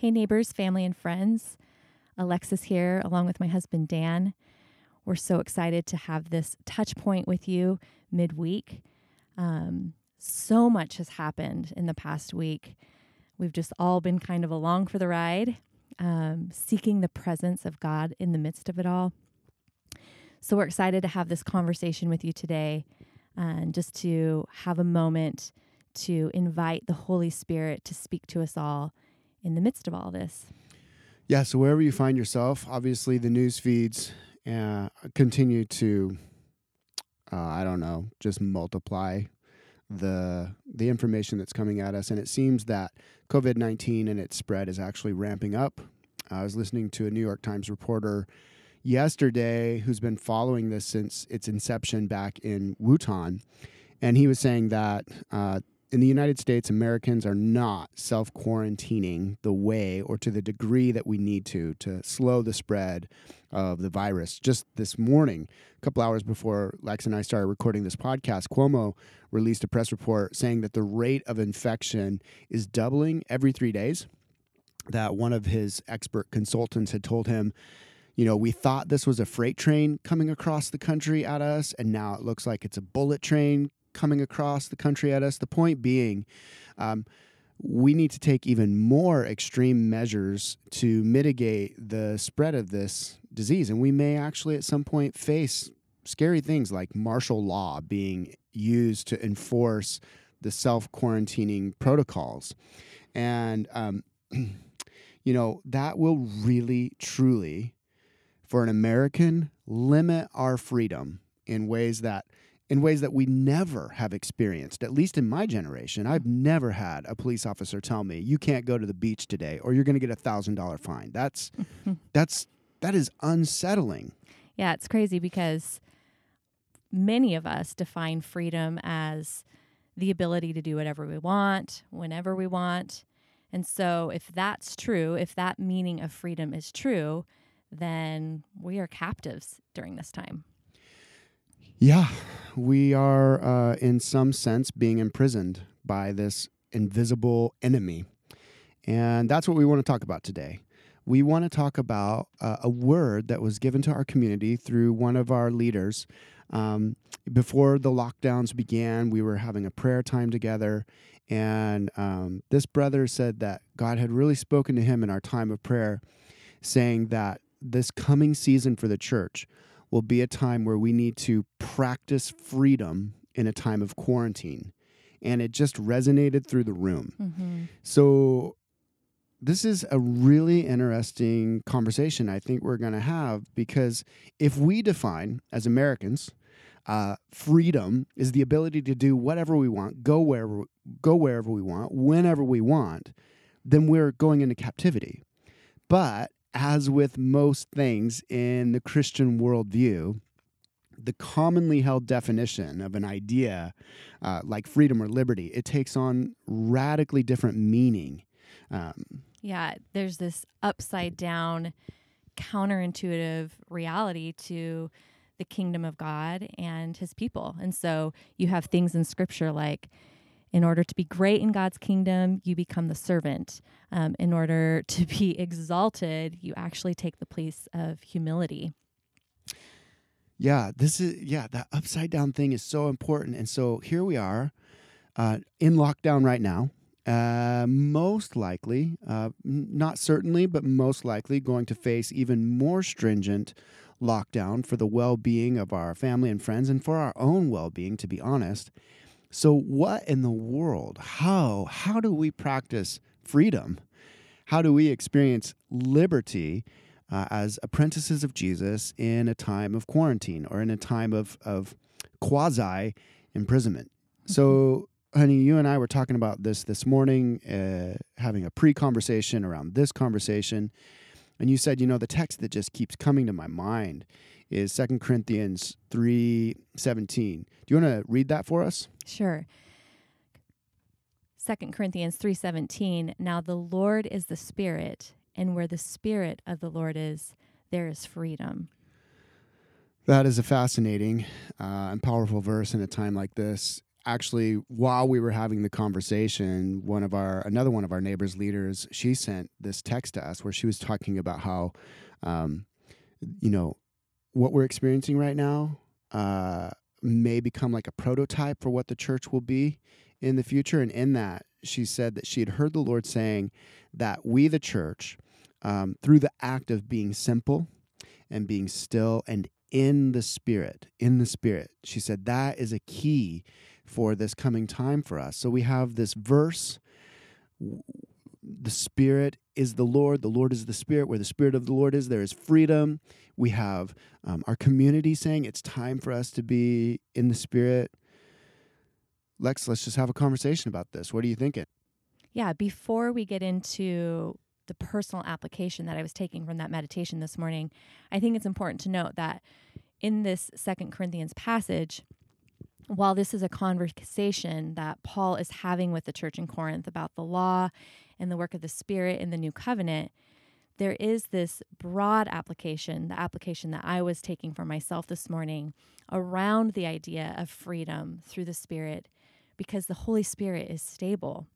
Hey, neighbors, family, and friends. Alexis here, along with my husband Dan. We're so excited to have this touch point with you midweek. Um, so much has happened in the past week. We've just all been kind of along for the ride, um, seeking the presence of God in the midst of it all. So we're excited to have this conversation with you today and just to have a moment to invite the Holy Spirit to speak to us all in the midst of all this. Yeah, so wherever you find yourself, obviously the news feeds uh, continue to, uh, I don't know, just multiply the the information that's coming at us, and it seems that COVID nineteen and its spread is actually ramping up. I was listening to a New York Times reporter yesterday who's been following this since its inception back in Wuhan, and he was saying that uh, in the United States, Americans are not self quarantining the way or to the degree that we need to to slow the spread of the virus. Just this morning, a couple hours before Lex and I started recording this podcast, Cuomo released a press report saying that the rate of infection is doubling every three days. That one of his expert consultants had told him you know, we thought this was a freight train coming across the country at us, and now it looks like it's a bullet train coming across the country at us. The point being, um, we need to take even more extreme measures to mitigate the spread of this disease. And we may actually at some point face scary things like martial law being used to enforce the self quarantining protocols. And, um, you know, that will really, truly, for an American, limit our freedom in ways that in ways that we never have experienced, at least in my generation. I've never had a police officer tell me, you can't go to the beach today or you're going to get a thousand dollar fine. That's, that's, that is unsettling. Yeah, it's crazy because many of us define freedom as the ability to do whatever we want, whenever we want. And so, if that's true, if that meaning of freedom is true, then we are captives during this time. Yeah, we are, uh, in some sense, being imprisoned by this invisible enemy. And that's what we want to talk about today. We want to talk about uh, a word that was given to our community through one of our leaders. Um, before the lockdowns began, we were having a prayer time together. And um, this brother said that God had really spoken to him in our time of prayer, saying that this coming season for the church will be a time where we need to practice freedom in a time of quarantine. And it just resonated through the room. Mm-hmm. So, this is a really interesting conversation I think we're going to have because if we define as Americans, uh, freedom is the ability to do whatever we want, go wherever, go wherever we want, whenever we want, then we're going into captivity. But as with most things in the Christian worldview, the commonly held definition of an idea uh, like freedom or liberty, it takes on radically different meaning. Um, yeah, there's this upside down, counterintuitive reality to the kingdom of God and his people. And so you have things in scripture like, in order to be great in God's kingdom, you become the servant. Um, in order to be exalted, you actually take the place of humility. Yeah, this is, yeah, that upside down thing is so important. And so here we are uh, in lockdown right now. Uh, most likely, uh, not certainly, but most likely going to face even more stringent lockdown for the well being of our family and friends and for our own well being, to be honest. So what in the world? How how do we practice freedom? How do we experience liberty uh, as apprentices of Jesus in a time of quarantine or in a time of of quasi imprisonment? Mm-hmm. So honey, you and I were talking about this this morning, uh, having a pre conversation around this conversation. And you said, you know, the text that just keeps coming to my mind is Second Corinthians 3:17. Do you want to read that for us? Sure. Second Corinthians 3:17 Now the Lord is the Spirit and where the spirit of the Lord is there is freedom. That is a fascinating uh, and powerful verse in a time like this. Actually while we were having the conversation, one of our another one of our neighbors leaders, she sent this text to us where she was talking about how, um, you know, what we're experiencing right now uh, may become like a prototype for what the church will be in the future. And in that, she said that she had heard the Lord saying that we, the church, um, through the act of being simple and being still and in the spirit, in the spirit, she said that is a key for this coming time for us. So we have this verse the Spirit is the Lord, the Lord is the Spirit. Where the Spirit of the Lord is, there is freedom. We have um, our community saying it's time for us to be in the Spirit. Lex, let's just have a conversation about this. What are you thinking? Yeah, before we get into the personal application that I was taking from that meditation this morning, I think it's important to note that in this Second Corinthians passage, while this is a conversation that Paul is having with the church in Corinth about the law and the work of the Spirit in the new covenant, there is this broad application, the application that I was taking for myself this morning around the idea of freedom through the Spirit, because the Holy Spirit is stable.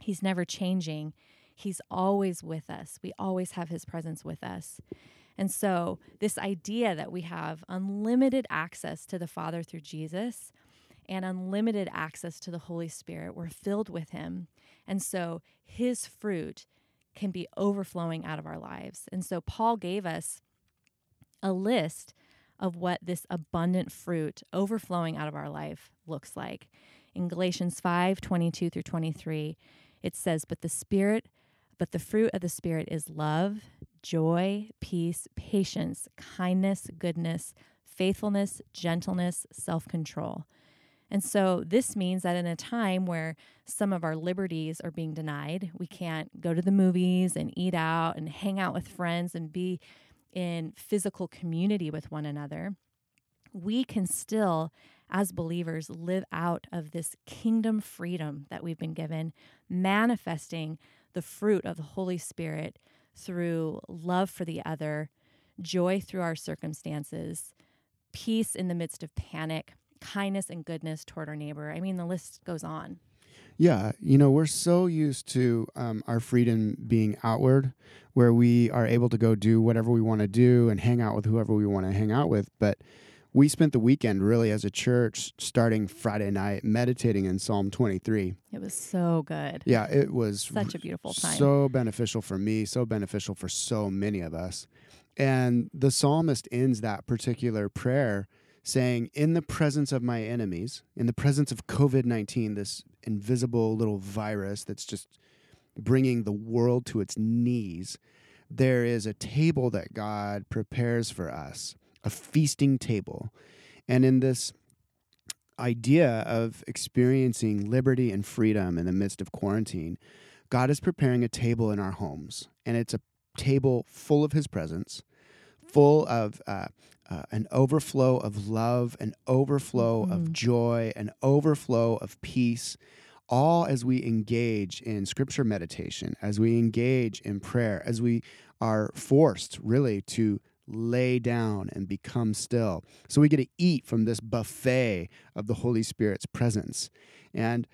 He's never changing. He's always with us. We always have His presence with us. And so, this idea that we have unlimited access to the Father through Jesus and unlimited access to the Holy Spirit, we're filled with Him. And so, His fruit can be overflowing out of our lives. And so, Paul gave us a list of what this abundant fruit overflowing out of our life looks like. In Galatians 5 22 through 23, it says, But the Spirit, but the fruit of the Spirit is love joy, peace, patience, kindness, goodness, faithfulness, gentleness, self control. And so this means that in a time where some of our liberties are being denied, we can't go to the movies and eat out and hang out with friends and be in physical community with one another, we can still, as believers, live out of this kingdom freedom that we've been given, manifesting the fruit of the Holy Spirit through love for the other, joy through our circumstances, peace in the midst of panic, kindness and goodness toward our neighbor. I mean, the list goes on. Yeah, you know, we're so used to um, our freedom being outward, where we are able to go do whatever we want to do and hang out with whoever we want to hang out with. But we spent the weekend really as a church starting Friday night meditating in Psalm 23. It was so good. Yeah, it was such a beautiful time. So beneficial for me, so beneficial for so many of us. And the psalmist ends that particular prayer saying, In the presence of my enemies, in the presence of COVID 19, this invisible little virus that's just bringing the world to its knees, there is a table that God prepares for us a feasting table. And in this idea of experiencing liberty and freedom in the midst of quarantine, God is preparing a table in our homes. And it's a table full of His presence, full of uh, uh, an overflow of love, an overflow mm-hmm. of joy, an overflow of peace, all as we engage in scripture meditation, as we engage in prayer, as we are forced really to lay down and become still. So we get to eat from this buffet of the Holy Spirit's presence. And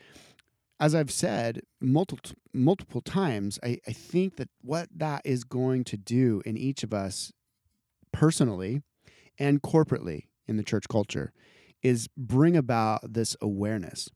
as I've said multiple multiple times, I, I think that what that is going to do in each of us personally and corporately in the church culture is bring about this awareness.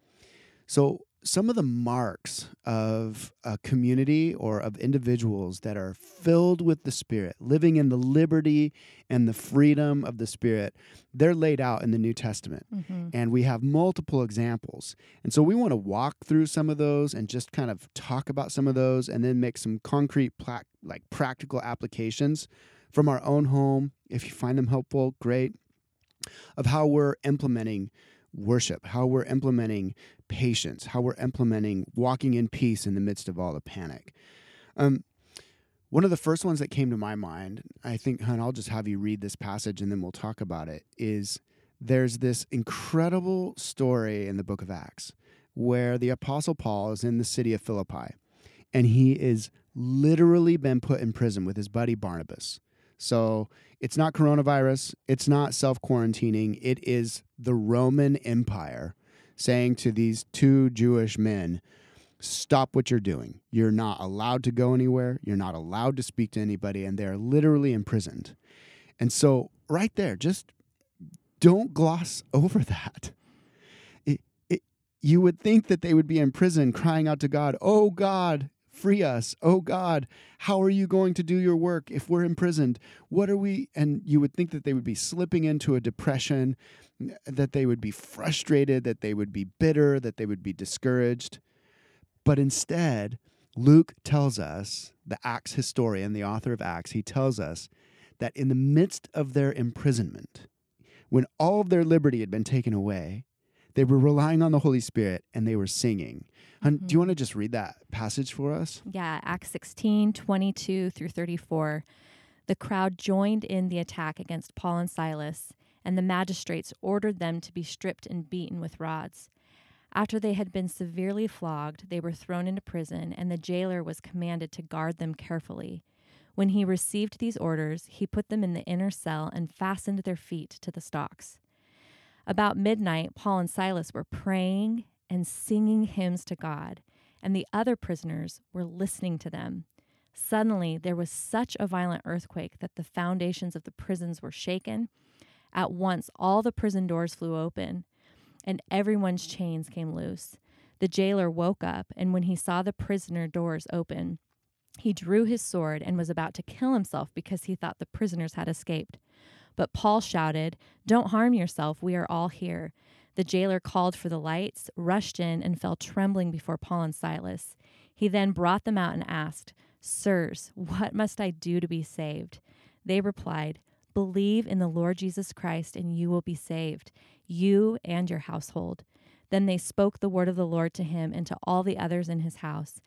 So some of the marks of a community or of individuals that are filled with the Spirit, living in the liberty and the freedom of the Spirit, they're laid out in the New Testament. Mm-hmm. And we have multiple examples. And so we want to walk through some of those and just kind of talk about some of those and then make some concrete, pla- like practical applications from our own home. If you find them helpful, great. Of how we're implementing worship, how we're implementing patience, how we're implementing walking in peace in the midst of all the panic. Um, one of the first ones that came to my mind, I think, Hun, I'll just have you read this passage and then we'll talk about it, is there's this incredible story in the book of Acts where the Apostle Paul is in the city of Philippi and he is literally been put in prison with his buddy Barnabas. So it's not coronavirus, it's not self quarantining, it is the Roman Empire saying to these two Jewish men, Stop what you're doing. You're not allowed to go anywhere. You're not allowed to speak to anybody. And they're literally imprisoned. And so, right there, just don't gloss over that. It, it, you would think that they would be in prison crying out to God, Oh God, free us. Oh God, how are you going to do your work if we're imprisoned? What are we? And you would think that they would be slipping into a depression, that they would be frustrated, that they would be bitter, that they would be discouraged. But instead, Luke tells us, the Acts historian, the author of Acts, he tells us that in the midst of their imprisonment, when all of their liberty had been taken away, they were relying on the Holy Spirit and they were singing. Mm-hmm. Do you want to just read that passage for us? Yeah, Acts 16, 22 through 34. The crowd joined in the attack against Paul and Silas, and the magistrates ordered them to be stripped and beaten with rods. After they had been severely flogged, they were thrown into prison, and the jailer was commanded to guard them carefully. When he received these orders, he put them in the inner cell and fastened their feet to the stocks. About midnight, Paul and Silas were praying and singing hymns to God, and the other prisoners were listening to them. Suddenly, there was such a violent earthquake that the foundations of the prisons were shaken. At once, all the prison doors flew open and everyone's chains came loose. The jailer woke up, and when he saw the prisoner doors open, he drew his sword and was about to kill himself because he thought the prisoners had escaped. But Paul shouted, Don't harm yourself, we are all here. The jailer called for the lights, rushed in, and fell trembling before Paul and Silas. He then brought them out and asked, Sirs, what must I do to be saved? They replied, Believe in the Lord Jesus Christ, and you will be saved you and your household. Then they spoke the word of the Lord to him and to all the others in his house.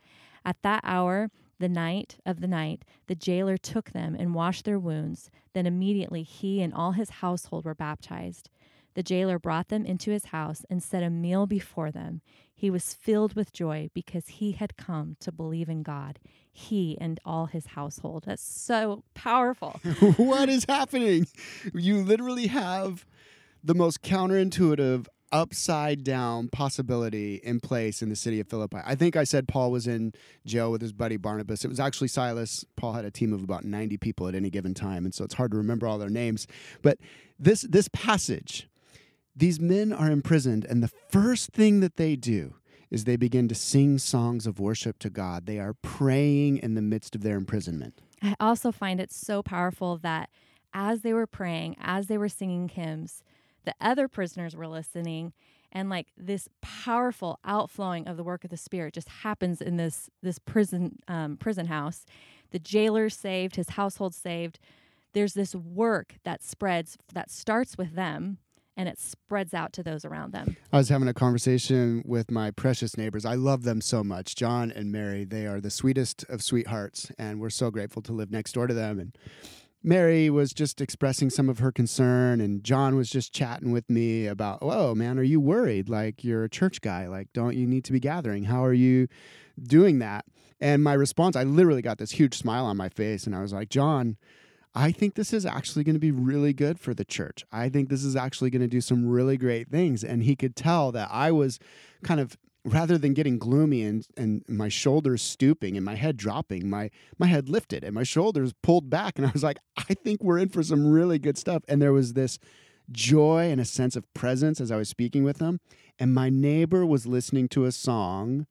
At that hour, the night of the night, the jailer took them and washed their wounds. Then immediately he and all his household were baptized. The jailer brought them into his house and set a meal before them. He was filled with joy because he had come to believe in God, he and all his household. That's so powerful. what is happening? You literally have the most counterintuitive upside down possibility in place in the city of Philippi. I think I said Paul was in jail with his buddy Barnabas. It was actually Silas. Paul had a team of about 90 people at any given time, and so it's hard to remember all their names. But this this passage, these men are imprisoned, and the first thing that they do is they begin to sing songs of worship to God. They are praying in the midst of their imprisonment. I also find it so powerful that as they were praying, as they were singing hymns, the other prisoners were listening and like this powerful outflowing of the work of the spirit just happens in this this prison um, prison house the jailer saved his household saved there's this work that spreads that starts with them and it spreads out to those around them. I was having a conversation with my precious neighbors. I love them so much. John and Mary, they are the sweetest of sweethearts, and we're so grateful to live next door to them. And Mary was just expressing some of her concern, and John was just chatting with me about, "Whoa, man, are you worried? Like you're a church guy. Like, don't you need to be gathering? How are you doing that?" And my response, I literally got this huge smile on my face, and I was like, "John." I think this is actually going to be really good for the church. I think this is actually going to do some really great things. And he could tell that I was kind of rather than getting gloomy and, and my shoulders stooping and my head dropping, my, my head lifted and my shoulders pulled back. And I was like, I think we're in for some really good stuff. And there was this joy and a sense of presence as I was speaking with them. And my neighbor was listening to a song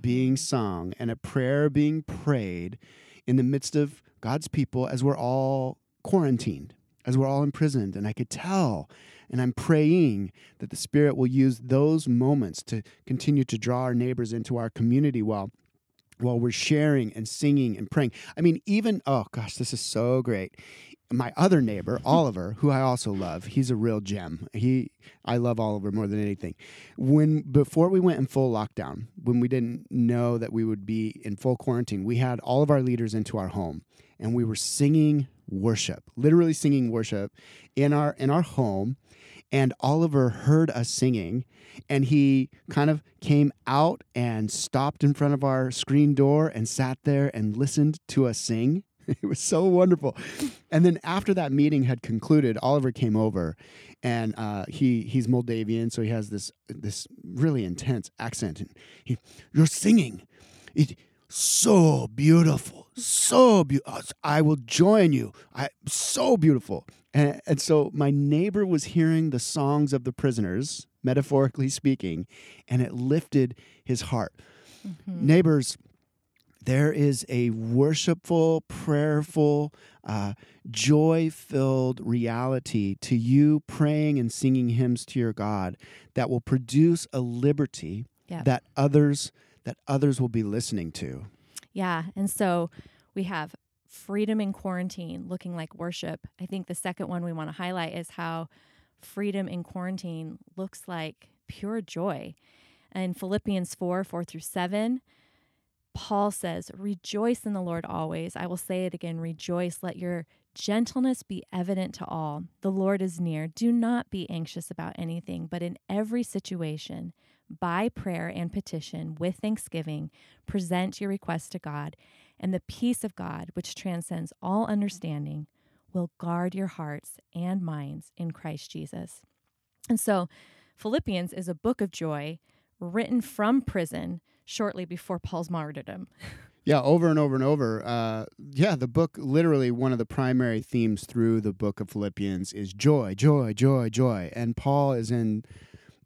being mm-hmm. sung and a prayer being prayed in the midst of God's people as we're all quarantined, as we're all imprisoned. And I could tell and I'm praying that the Spirit will use those moments to continue to draw our neighbors into our community while while we're sharing and singing and praying. I mean, even oh gosh, this is so great. My other neighbor, Oliver, who I also love, he's a real gem. He I love Oliver more than anything. When before we went in full lockdown, when we didn't know that we would be in full quarantine, we had all of our leaders into our home and we were singing worship, literally singing worship in our in our home and Oliver heard us singing and he kind of came out and stopped in front of our screen door and sat there and listened to us sing. it was so wonderful. And then after that meeting had concluded, Oliver came over, and uh, he he's Moldavian, so he has this this really intense accent. And he, you're singing, it so beautiful, so beautiful. I will join you. I so beautiful. And, and so my neighbor was hearing the songs of the prisoners, metaphorically speaking, and it lifted his heart. Mm-hmm. Neighbors there is a worshipful, prayerful, uh, joy filled reality to you praying and singing hymns to your God that will produce a liberty yep. that others that others will be listening to. Yeah, and so we have freedom in quarantine looking like worship. I think the second one we want to highlight is how freedom in quarantine looks like pure joy. In Philippians 4 4 through 7, Paul says, Rejoice in the Lord always. I will say it again, rejoice. Let your gentleness be evident to all. The Lord is near. Do not be anxious about anything, but in every situation, by prayer and petition, with thanksgiving, present your requests to God, and the peace of God, which transcends all understanding, will guard your hearts and minds in Christ Jesus. And so, Philippians is a book of joy written from prison shortly before Paul's martyrdom. Yeah, over and over and over. Uh, yeah, the book, literally, one of the primary themes through the book of Philippians is joy, joy, joy, joy. And Paul is in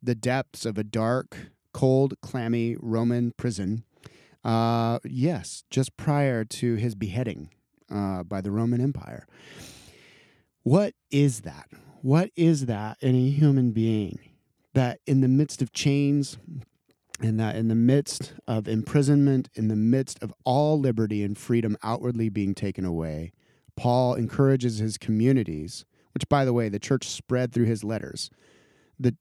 the depths of a dark, cold, clammy Roman prison. Uh, yes, just prior to his beheading uh, by the Roman Empire. What is that? What is that in a human being that in the midst of chains, and that in the midst of imprisonment, in the midst of all liberty and freedom outwardly being taken away, Paul encourages his communities, which, by the way, the church spread through his letters. The,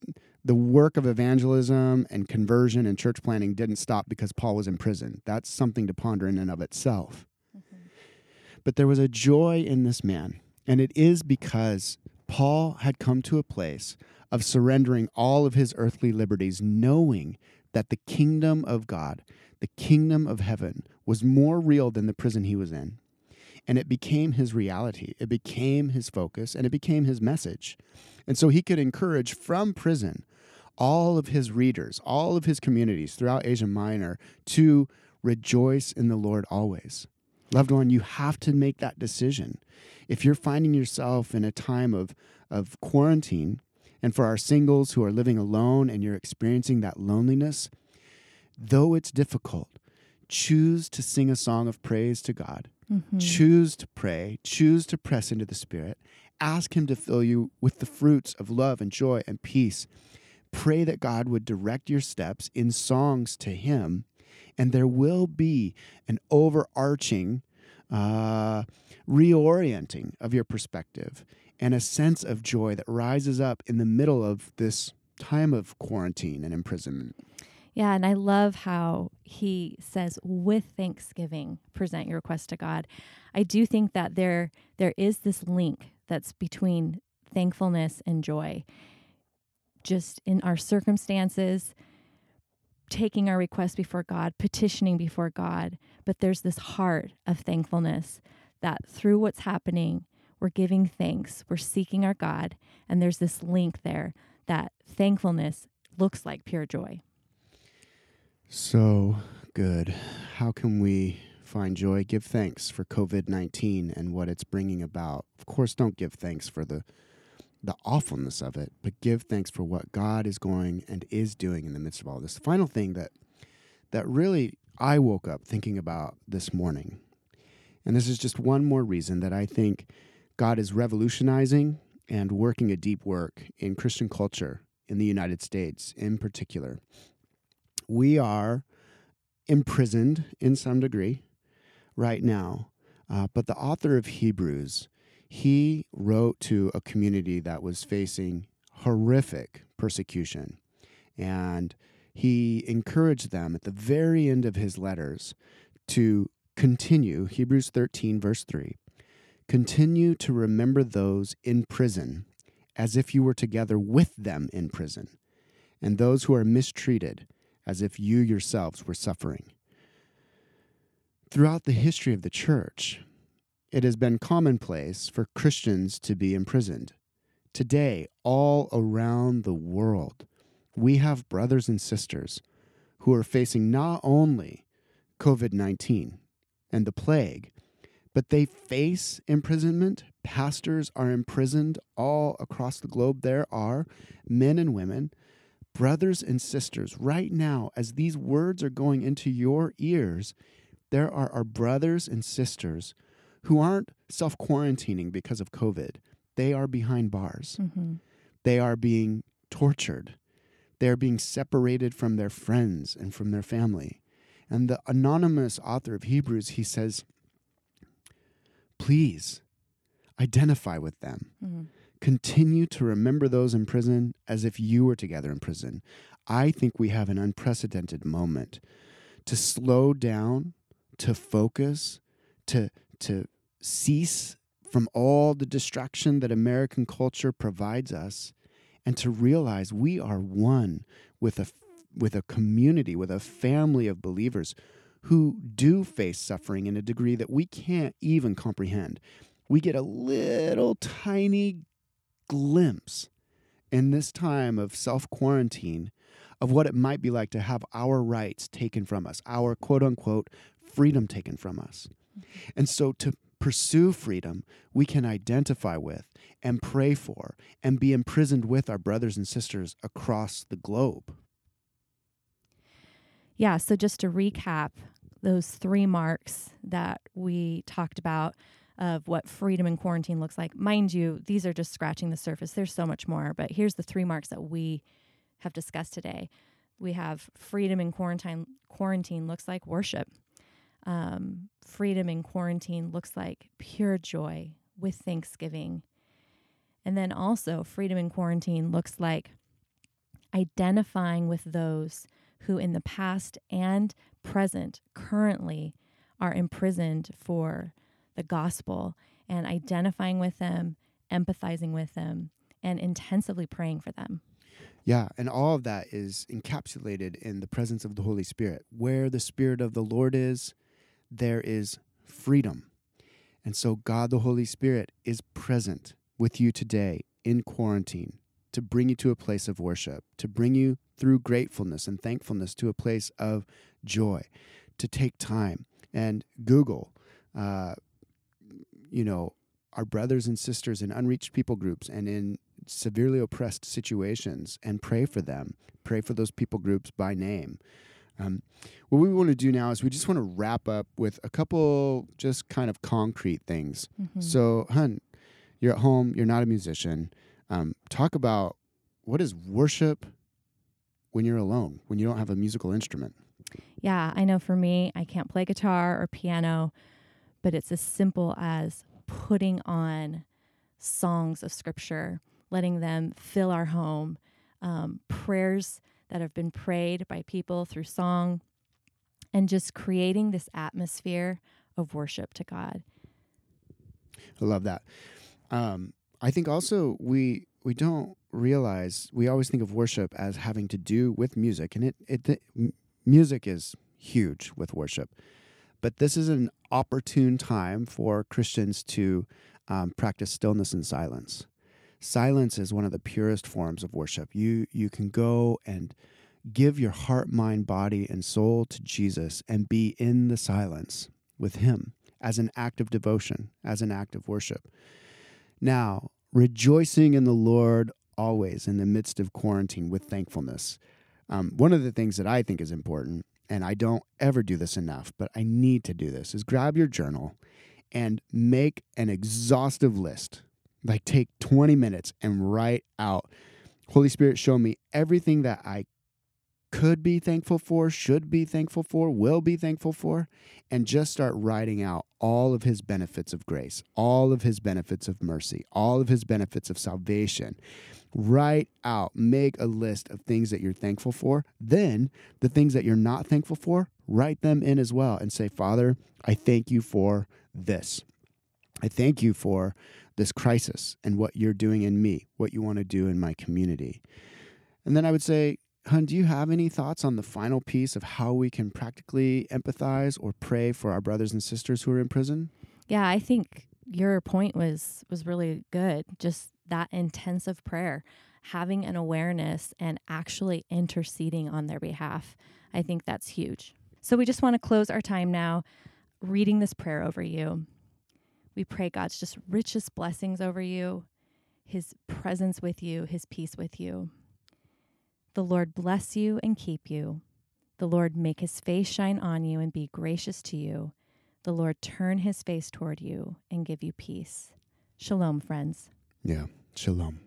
the work of evangelism and conversion and church planting didn't stop because Paul was in prison. That's something to ponder in and of itself. Mm-hmm. But there was a joy in this man, and it is because Paul had come to a place of surrendering all of his earthly liberties, knowing that the kingdom of God, the kingdom of heaven, was more real than the prison he was in. And it became his reality, it became his focus, and it became his message. And so he could encourage from prison all of his readers, all of his communities throughout Asia Minor to rejoice in the Lord always. Loved one, you have to make that decision. If you're finding yourself in a time of, of quarantine, and for our singles who are living alone and you're experiencing that loneliness, though it's difficult, choose to sing a song of praise to God. Mm-hmm. Choose to pray, choose to press into the Spirit. Ask Him to fill you with the fruits of love and joy and peace. Pray that God would direct your steps in songs to Him, and there will be an overarching uh, reorienting of your perspective and a sense of joy that rises up in the middle of this time of quarantine and imprisonment. Yeah, and I love how he says with thanksgiving present your request to God. I do think that there there is this link that's between thankfulness and joy. Just in our circumstances, taking our request before God, petitioning before God, but there's this heart of thankfulness that through what's happening, we're giving thanks, we're seeking our God, and there's this link there that thankfulness looks like pure joy. So good. How can we find joy? Give thanks for COVID 19 and what it's bringing about. Of course, don't give thanks for the the awfulness of it, but give thanks for what God is going and is doing in the midst of all this. The final thing that that really I woke up thinking about this morning, and this is just one more reason that I think God is revolutionizing and working a deep work in Christian culture in the United States in particular. We are imprisoned in some degree right now, uh, but the author of Hebrews, he wrote to a community that was facing horrific persecution. And he encouraged them at the very end of his letters to continue, Hebrews 13, verse 3 Continue to remember those in prison as if you were together with them in prison, and those who are mistreated as if you yourselves were suffering. Throughout the history of the church, it has been commonplace for Christians to be imprisoned. Today, all around the world, we have brothers and sisters who are facing not only COVID 19 and the plague, but they face imprisonment. Pastors are imprisoned all across the globe. There are men and women, brothers and sisters, right now, as these words are going into your ears, there are our brothers and sisters who aren't self quarantining because of COVID. They are behind bars. Mm-hmm. They are being tortured. They are being separated from their friends and from their family. And the anonymous author of Hebrews, he says, please identify with them. Mm-hmm. Continue to remember those in prison as if you were together in prison. I think we have an unprecedented moment to slow down, to focus, to, to cease from all the distraction that American culture provides us, and to realize we are one with a, with a community, with a family of believers who do face suffering in a degree that we can't even comprehend. We get a little tiny glimpse in this time of self quarantine of what it might be like to have our rights taken from us, our quote unquote freedom taken from us. And so to pursue freedom, we can identify with and pray for and be imprisoned with our brothers and sisters across the globe. Yeah, so just to recap those three marks that we talked about of what freedom in quarantine looks like. Mind you, these are just scratching the surface. There's so much more, but here's the three marks that we have discussed today. We have freedom in quarantine. Quarantine looks like worship. Um, freedom in quarantine looks like pure joy with thanksgiving. And then also, freedom in quarantine looks like identifying with those who, in the past and present, currently are imprisoned for the gospel and identifying with them, empathizing with them, and intensively praying for them. Yeah, and all of that is encapsulated in the presence of the Holy Spirit. Where the Spirit of the Lord is, there is freedom. And so, God the Holy Spirit is present with you today in quarantine to bring you to a place of worship, to bring you through gratefulness and thankfulness to a place of joy, to take time and Google, uh, you know, our brothers and sisters in unreached people groups and in severely oppressed situations and pray for them. Pray for those people groups by name. Um, what we want to do now is we just want to wrap up with a couple just kind of concrete things. Mm-hmm. So, hun, you're at home, you're not a musician. Um, talk about what is worship when you're alone, when you don't have a musical instrument. Yeah, I know for me, I can't play guitar or piano, but it's as simple as putting on songs of scripture, letting them fill our home, um, prayers that have been prayed by people through song, and just creating this atmosphere of worship to God. I love that. Um, I think also we we don't realize we always think of worship as having to do with music, and it it music is huge with worship, but this is an opportune time for Christians to um, practice stillness and silence. Silence is one of the purest forms of worship. You you can go and give your heart, mind, body, and soul to Jesus and be in the silence with Him as an act of devotion, as an act of worship. Now, rejoicing in the Lord always in the midst of quarantine with thankfulness. Um, one of the things that I think is important, and I don't ever do this enough, but I need to do this, is grab your journal and make an exhaustive list. Like take 20 minutes and write out, Holy Spirit, show me everything that I could be thankful for, should be thankful for, will be thankful for, and just start writing out all of his benefits of grace, all of his benefits of mercy, all of his benefits of salvation. Write out, make a list of things that you're thankful for. Then the things that you're not thankful for, write them in as well and say, Father, I thank you for this. I thank you for this crisis and what you're doing in me, what you want to do in my community. And then I would say, Hun, do you have any thoughts on the final piece of how we can practically empathize or pray for our brothers and sisters who are in prison? Yeah, I think your point was was really good. Just that intensive prayer, having an awareness and actually interceding on their behalf. I think that's huge. So we just want to close our time now reading this prayer over you. We pray God's just richest blessings over you, his presence with you, his peace with you. The Lord bless you and keep you. The Lord make his face shine on you and be gracious to you. The Lord turn his face toward you and give you peace. Shalom, friends. Yeah. Shalom.